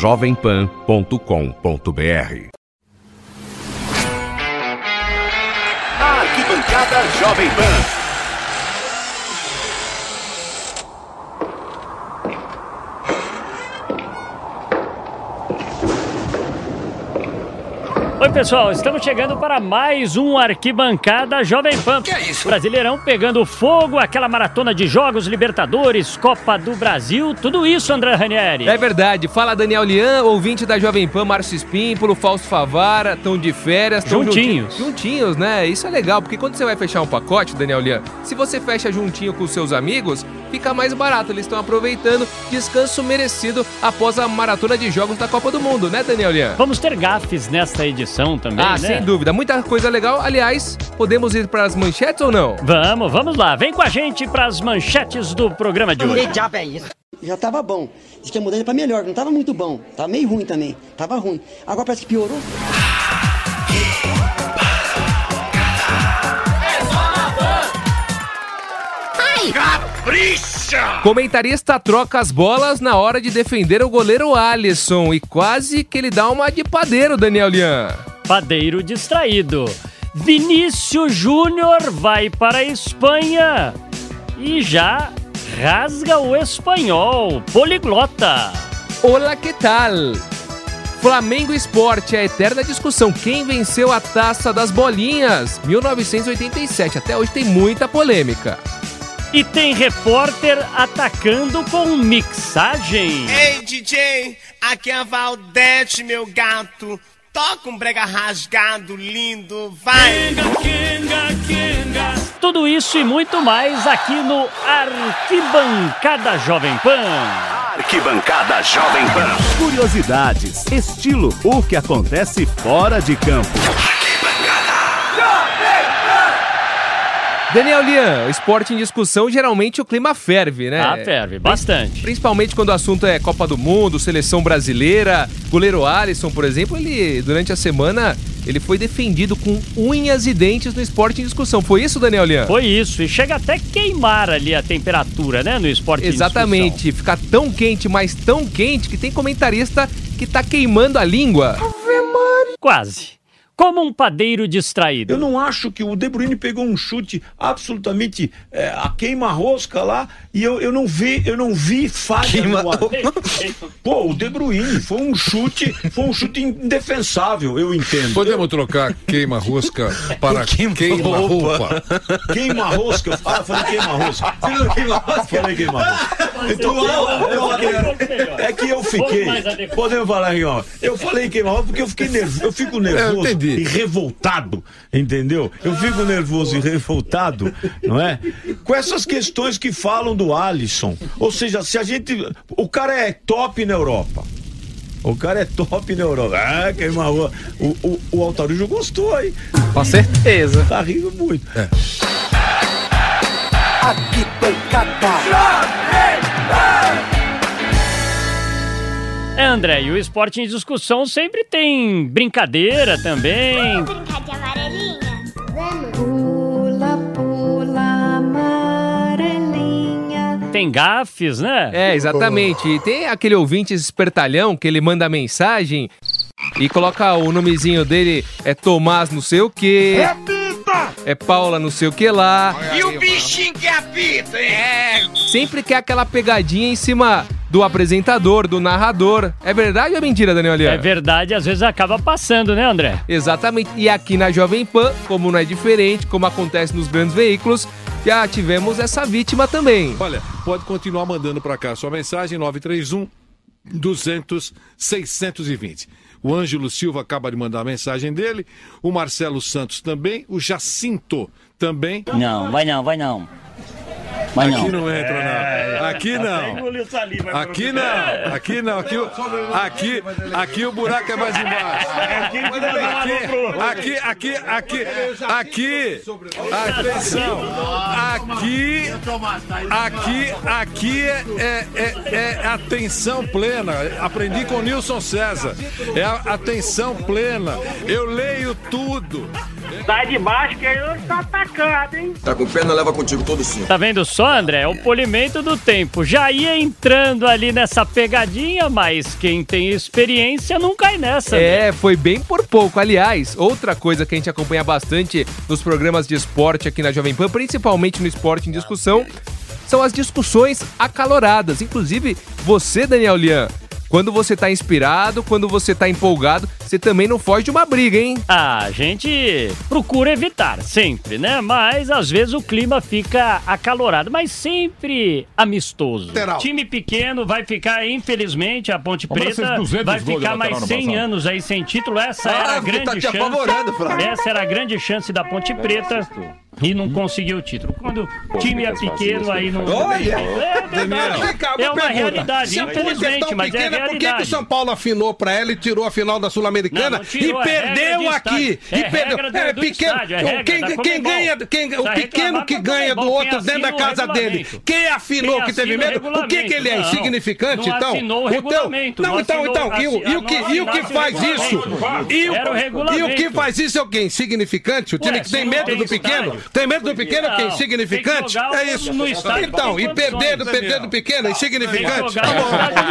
jovempan.com.br. Arquibancada Jovem Pan. Oi, pessoal, estamos chegando para mais um Arquibancada Jovem Pan. Que é isso? Brasileirão pegando fogo, aquela maratona de jogos, Libertadores, Copa do Brasil, tudo isso, André Ranieri. É verdade. Fala Daniel Lian, ouvinte da Jovem Pan, Márcio Espímpolo, Fausto Favara, estão de férias. tão Juntinhos. junti- Juntinhos, né? Isso é legal, porque quando você vai fechar um pacote, Daniel Lian, se você fecha juntinho com os seus amigos, fica mais barato. Eles estão aproveitando descanso merecido após a maratona de jogos da Copa do Mundo, né, Daniel Lian? Vamos ter gafes nesta edição também, Ah, né? sem dúvida. Muita coisa legal. Aliás, podemos ir para as manchetes ou não? Vamos, vamos lá. Vem com a gente para as manchetes do programa de hoje. diabo é isso? Já tava bom. Diz que a mudança pra melhor, não tava muito bom. Tava meio ruim também. Tava ruim. Agora parece que piorou. Capricha! Comentarista troca as bolas na hora de defender o goleiro Alisson e quase que ele dá uma de padeiro, Daniel Lian. Padeiro distraído. Vinícius Júnior vai para a Espanha e já rasga o espanhol. Poliglota. Olá, que tal? Flamengo Esporte, a eterna discussão. Quem venceu a taça das bolinhas? 1987. Até hoje tem muita polêmica. E tem repórter atacando com mixagem. Ei, DJ, aqui é a Valdete, meu gato. Toca um brega rasgado, lindo, vai! Tudo isso e muito mais aqui no Arquibancada Jovem Pan. Arquibancada Jovem Pan. Curiosidades, estilo, o que acontece fora de campo. Daniel Lian, esporte em discussão, geralmente o clima ferve, né? Ah, ferve, bastante. Principalmente quando o assunto é Copa do Mundo, seleção brasileira, goleiro Alisson, por exemplo, ele durante a semana ele foi defendido com unhas e dentes no esporte em discussão. Foi isso, Daniel Lian? Foi isso, e chega até queimar ali a temperatura, né, no esporte em Exatamente, fica tão quente, mas tão quente que tem comentarista que tá queimando a língua. discussão. Quase. Como um padeiro distraído. Eu não acho que o De Bruyne pegou um chute absolutamente é, a queima-rosca lá e eu, eu não vi, eu não vi falha no ar. Pô, o De Bruyne foi um chute, foi um chute indefensável, eu entendo. Podemos trocar queima-rosca para queima-roupa. Queima-rosca, ah, eu falei queima-rosca. Falei queima-rosca. Então, eu, eu é que eu fiquei. Podemos falar aqui, ó. Eu falei queima-rosca porque eu fiquei nervoso. Eu fico nervoso É, entendi. e revoltado, entendeu? Eu fico nervoso e revoltado, não é? Com essas questões que falam do Alisson. Ou seja, se a gente. O cara é top na Europa. O cara é top na Europa. Ah, queima rua. O, o, o Altarujo gostou, hein? Com certeza. Tá rindo muito. É, André, e o esporte em discussão sempre tem brincadeira também. brincar de amarelinha? Vamos. Pula, pula, amarelinha. Tem gafes, né? É, exatamente. E tem aquele ouvinte espertalhão que ele manda mensagem e coloca o nomezinho dele, é Tomás não sei o quê. É Paula não sei o que lá. E o bichinho que apita, hein? É, Sempre quer aquela pegadinha em cima do apresentador, do narrador. É verdade ou é mentira, Daniel É Lian? verdade, às vezes acaba passando, né, André? Exatamente. E aqui na Jovem Pan, como não é diferente, como acontece nos grandes veículos, já tivemos essa vítima também. Olha, pode continuar mandando para cá sua mensagem 931 200 620. O Ângelo Silva acaba de mandar a mensagem dele, o Marcelo Santos também, o Jacinto também. Não, vai não, vai não. Vai Aqui não. não entra, não. Aqui não. Aqui não. Aqui não. Aqui, o- aqui, aqui o buraco é mais embaixo. Aqui, aqui, aqui, aqui, aqui. Atenção. Aqui, aqui, aqui é, é, é, é atenção plena. Aprendi com o Nilson César. É atenção plena. Eu leio tudo. Sai de baixo que ele está atacado, hein? Tá com pena, leva contigo todo sim. Tá vendo só, André? É o polimento do tempo. Já ia entrando ali nessa pegadinha, mas quem tem experiência não cai nessa. né? É, foi bem por pouco. Aliás, outra coisa que a gente acompanha bastante nos programas de esporte aqui na Jovem Pan, principalmente no Esporte em Discussão, são as discussões acaloradas. Inclusive, você, Daniel Lian, quando você tá inspirado, quando você tá empolgado, você também não foge de uma briga, hein? Ah, a gente procura evitar, sempre, né? Mas às vezes o clima fica acalorado, mas sempre amistoso. Lateral. Time pequeno vai ficar, infelizmente, a Ponte Preta esses 200 vai ficar mais no 100 passado. anos aí sem título. Essa era Ah, a porque grande tá chance. Essa era a grande chance da Ponte Preta. E não conseguiu o título. Quando o time é pequeno, aí não. Olha, é verdade. Vem cá, É uma realidade, é infelizmente, mas é pequena, por que, que o realidade. São Paulo afinou pra ela e tirou a final da Não, Sul-Americana e perdeu de aqui? estádio. É e perdeu. do- é do pequeno. estádio, é quem ganha, quem, o pequeno que ganha do outro dentro da casa dele. Quem afinou que teve medo? O que que ele é insignificante Não então? assinou o regulamento, Não, então, então, e o, e que e o que faz isso? E o, e que faz isso é o quê? Insignificante? O time que tem medo do pequeno? Tem medo do pequeno é o Insignificante? que jogar É isso. Então, que e perder do perder do pequeno é insignificante? Que no estádio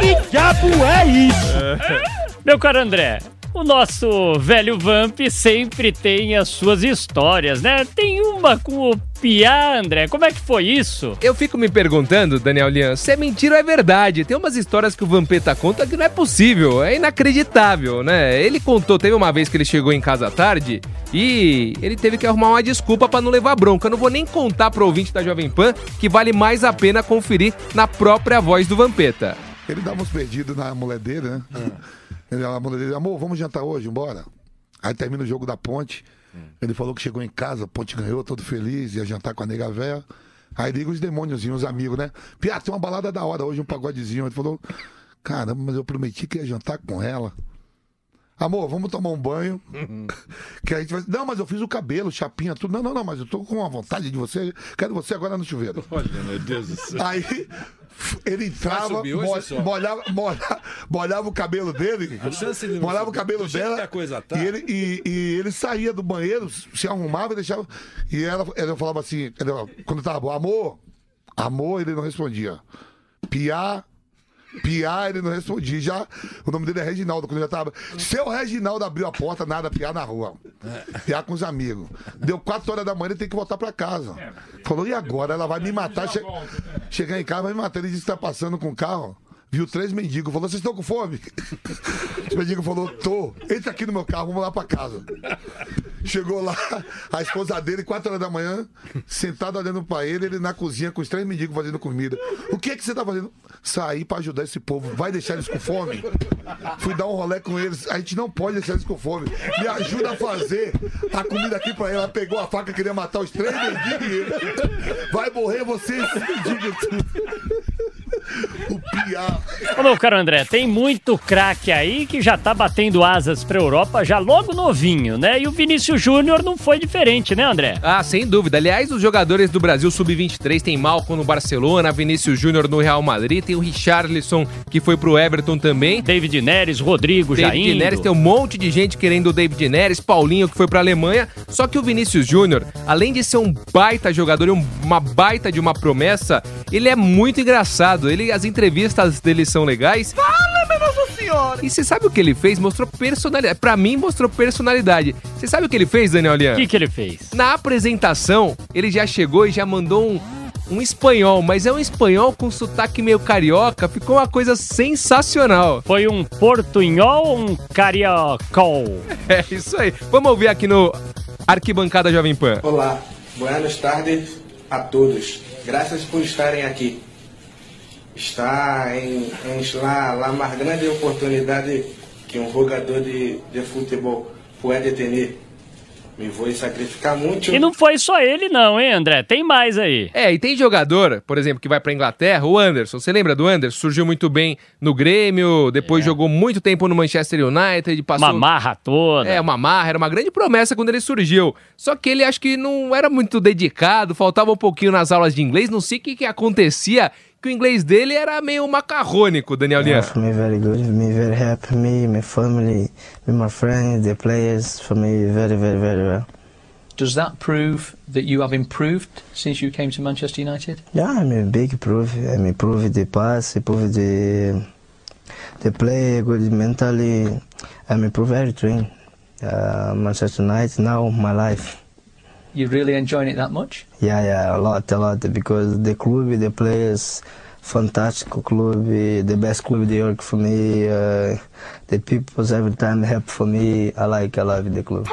Que diabo é isso? Meu caro André, o nosso velho Vamp sempre tem as suas histórias, né? Tem uma com o Piá, André. Como é que foi isso? Eu fico me perguntando, Daniel Lian, se é mentira ou é verdade. Tem umas histórias que o Vampeta conta que não é possível, é inacreditável, né? Ele contou, teve uma vez que ele chegou em casa tarde e ele teve que arrumar uma desculpa pra não levar bronca. Eu não vou nem contar pro ouvinte da Jovem Pan que vale mais a pena conferir na própria voz do Vampeta. Ele dava uns perdidos na mulher dele, né? Ele, a mulher dele, amor, vamos jantar hoje, embora. Aí termina o jogo da ponte. Ele falou que chegou em casa, a ponte ganhou, todo feliz, ia jantar com a nega véia. Aí liga os demôniozinhos, os amigos, né? Piá, tem uma balada da hora hoje, um pagodezinho. Ele falou, caramba, mas eu prometi que ia jantar com ela. Amor, vamos tomar um banho. que a gente vai. Não, mas eu fiz o cabelo, chapinha, tudo. Não, não, não, mas eu tô com uma vontade de você. Quero você agora no chuveiro. Olha, meu Deus do céu. Aí ele entrava, molhava, molhava, molhava o cabelo dele, de molhava o cabelo dela tá. e, ele, e, e ele saía do banheiro, se arrumava e deixava. E ela, ela falava assim, ela- quando tava bom, amor, amor, ele não respondia. Piá, Piá, ele não respondia. Já, o nome dele é Reginaldo, quando ele já tava. Seu Reginaldo abriu a porta, nada, Piá na rua. Piá com os amigos. Deu quatro horas da manhã, ele tem que voltar pra casa. Falou, e agora? Ela vai me matar. Che... Chegar em casa, vai me matar. Ele disse que tá passando com o carro. Viu três mendigos. Falou, vocês estão com fome? Os mendigos falou, tô. Entra aqui no meu carro, vamos lá pra casa. Chegou lá, a esposa dele, quatro horas da manhã, sentada olhando pra ele, ele na cozinha com os três mendigos fazendo comida. O que é que você tá fazendo? Sair pra ajudar esse povo. Vai deixar eles com fome? Fui dar um rolê com eles. A gente não pode deixar eles com fome. Me ajuda a fazer a comida aqui pra ela. Pegou a faca, queria matar os três mendigos. Vai morrer você, esse Ô, meu caro André, tem muito craque aí que já tá batendo asas pra Europa já logo novinho, né? E o Vinícius Júnior não foi diferente, né, André? Ah, sem dúvida. Aliás, os jogadores do Brasil Sub-23 tem Malcom no Barcelona, Vinícius Júnior no Real Madrid, tem o Richarlison que foi pro Everton também. David Neres, Rodrigo David indo. Neres, tem um monte de gente querendo o David Neres, Paulinho que foi pra Alemanha. Só que o Vinícius Júnior, além de ser um baita jogador e um- uma baita de uma promessa, ele é muito engraçado. Ele, as entrevistas dele são legais. Fala, meu Nossa Senhora! E você sabe o que ele fez? Mostrou personalidade. Pra mim, mostrou personalidade. Você sabe o que ele fez, Daniel Lian? O que, que ele fez? Na apresentação, ele já chegou e já mandou um, um espanhol, mas é um espanhol com sotaque meio carioca. Ficou uma coisa sensacional. Foi um portunhol ou um cariocol? É isso aí. Vamos ouvir aqui no Arquibancada Jovem Pan. Olá, buenas tardes a todos. Graças por estarem aqui. Está em, em lá, lá mais grande oportunidade que um jogador de, de futebol pode ter. Me vou sacrificar muito. E não foi só ele não, hein, André? Tem mais aí. É, e tem jogador, por exemplo, que vai pra Inglaterra, o Anderson. Você lembra do Anderson? Surgiu muito bem no Grêmio, depois jogou muito tempo no Manchester United, passou... É. Uma marra toda. É, uma marra, era uma grande promessa quando ele surgiu. Só que ele acho que não era muito dedicado, faltava um pouquinho nas aulas de inglês, não sei o que, que acontecia, que o inglês dele era meio macarrônico, Daniel Lian. For me, very good. Me, very happy. Me, my family, me, my friends, the players. For me, very, very, very well. Does that prove that you have improved since you came to Manchester United? Yeah, I'm a big proof. I'm improve the pass, improve the the play, good mentally. I'm improve everything. Uh, Manchester United now my life. You really enjoying it that much? Yeah, yeah, a lot, a lot. Because the club, the players, fantastic club, the best club they work for me. Uh, the people's every time help for me. I like, I love the club.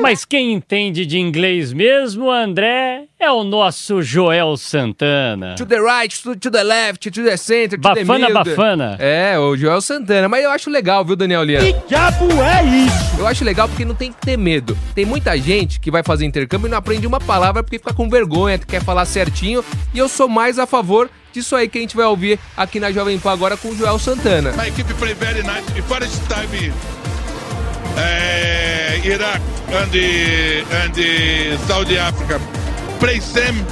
Mas quem entende de inglês mesmo, André, é o nosso Joel Santana. To the right, to, to the left, to the center, to the Bafana, middle. bafana. É, o Joel Santana. Mas eu acho legal, viu, Daniel Lian? Que diabo é isso? Eu acho legal porque não tem que ter medo. Tem muita gente que vai fazer intercâmbio e não aprende uma palavra porque fica com vergonha, quer falar certinho. E eu sou mais a favor disso aí que a gente vai ouvir aqui na Jovem Pan agora com o Joel Santana. My keep play very nice. The first time uh, Iraq and the, and the Saudi Africa play same,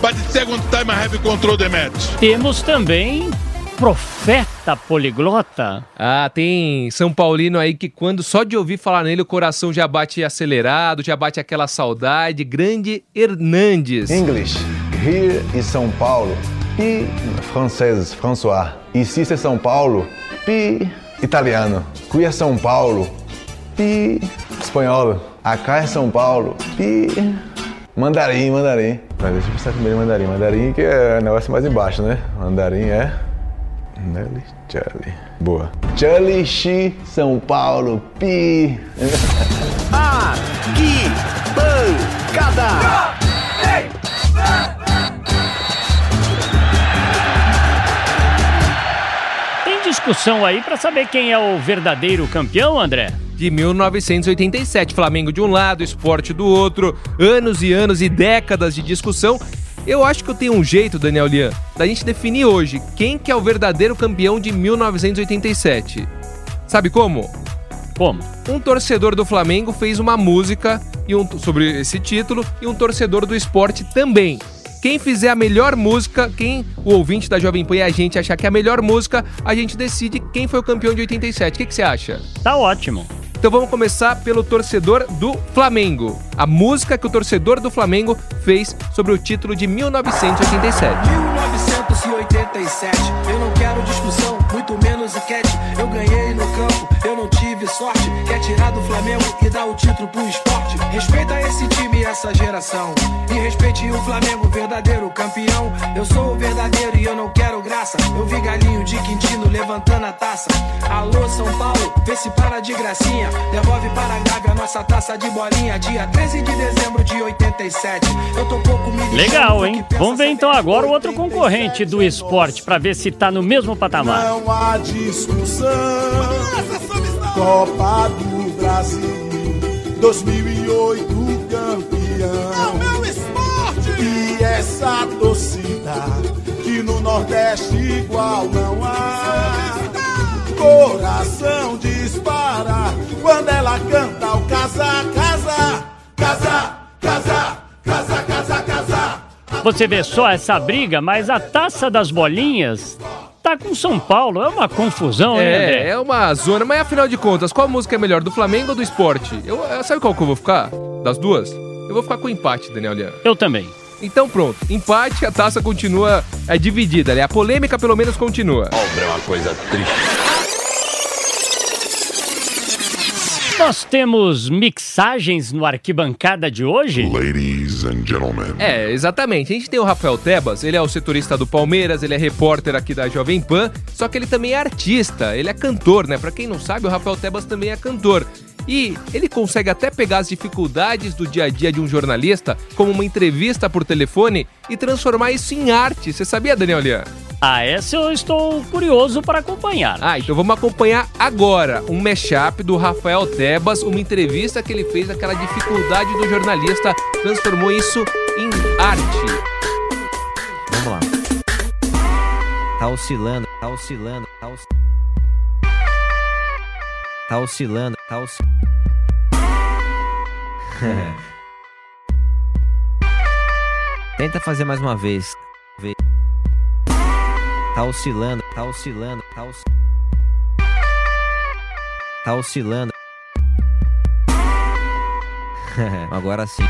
but the second time I have control the match. Temos também profeta poliglota. Ah, tem São Paulino aí que quando só de ouvir falar nele o coração já bate acelerado, já bate aquela saudade. Grande Hernandes. English. Here is São Paulo. Pi francês, François. Ici c'est São Paulo. Pi italiano. Qui é São Paulo. Pi espanhol. Acá é São Paulo. Pi mandarim, mandarim. Mas deixa eu pensar primeiro em mandarim. Mandarim que é o negócio mais embaixo, né? Mandarim é Nelly Charlie. Boa. Charlie Xi, São Paulo. Pi. Arquibancada. Tem discussão aí pra saber quem é o verdadeiro campeão, André? De 1987, Flamengo de um lado, esporte do outro, anos e anos e décadas de discussão. Eu acho que eu tenho um jeito, Daniel Lian, da gente definir hoje quem que é o verdadeiro campeão de 1987. Sabe como? Como? Um torcedor do Flamengo fez uma música e um, sobre esse título e um torcedor do esporte também. Quem fizer a melhor música, quem o ouvinte da Jovem Pan e a gente achar que é a melhor música, a gente decide quem foi o campeão de 87. O que, que você acha? Tá ótimo. Então vamos começar pelo torcedor do Flamengo. A música que o torcedor do Flamengo fez sobre o título de 1987. 1987, eu não quero discussão, muito menos enquete. Eu ganhei no campo, eu não tive sorte. Quer tirar do Flamengo e dar o título pro esporte. Respeita esse time e essa geração. E respeite o Flamengo, verdadeiro campeão. Eu sou o verdadeiro e eu não quero graça. Eu vi galinho de Quintino levantando a taça. Vê se para de gracinha. Devolve para a Gávea nossa taça de bolinha. Dia 13 de dezembro de 87. Eu tô pouco me Legal, hein? Vamos ver então agora o outro concorrente do esporte pra ver se tá no mesmo patamar. Não há discussão. Copa do Brasil, 2008 campeão. É o meu esporte! E essa torcida que no Nordeste igual não. Coração dispara quando ela canta o casa, casa, casa, casa, casa, casa, casa. Você vê só essa briga, mas a taça das bolinhas tá com São Paulo. É uma confusão, né, É, André? é uma zona, mas afinal de contas, qual música é melhor, do Flamengo ou do esporte? Eu, eu- sabe qual que eu vou ficar? Das duas? Eu vou ficar com empate, Daniel Lian. Eu também. Então pronto, empate, a taça continua é, dividida, né? A polêmica pelo menos continua. Obra é uma coisa triste. Nós temos mixagens no arquibancada de hoje? Ladies and gentlemen. É, exatamente. A gente tem o Rafael Tebas, ele é o setorista do Palmeiras, ele é repórter aqui da Jovem Pan, só que ele também é artista, ele é cantor, né? Pra quem não sabe, o Rafael Tebas também é cantor. E ele consegue até pegar as dificuldades do dia a dia de um jornalista, como uma entrevista por telefone, e transformar isso em arte. Você sabia, Daniel Lian? Ah, essa eu estou curioso para acompanhar. Ah, então vamos acompanhar agora um mashup do Rafael Tebas, uma entrevista que ele fez, aquela dificuldade do jornalista, transformou isso em arte. Vamos lá. Tá oscilando, tá oscilando, tá oscilando. Tá oscilando, Tenta fazer mais uma vez. Vê. Tá oscilando, tá oscilando, tá oscilando. Tá oscilando. Agora sim.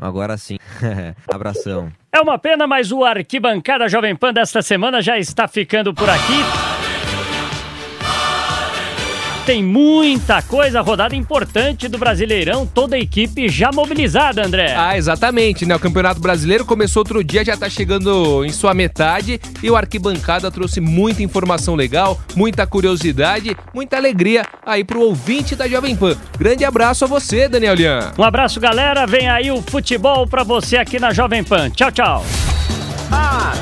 Agora sim. Abração. É uma pena, mas o Arquibancada Jovem Pan desta semana já está ficando por aqui. Tem muita coisa, rodada importante do Brasileirão, toda a equipe já mobilizada, André. Ah, exatamente, né? O Campeonato Brasileiro começou outro dia, já tá chegando em sua metade e o Arquibancada trouxe muita informação legal, muita curiosidade, muita alegria aí pro ouvinte da Jovem Pan. Grande abraço a você, Daniel Lian. Um abraço, galera. Vem aí o futebol pra você aqui na Jovem Pan. Tchau, tchau. Ah,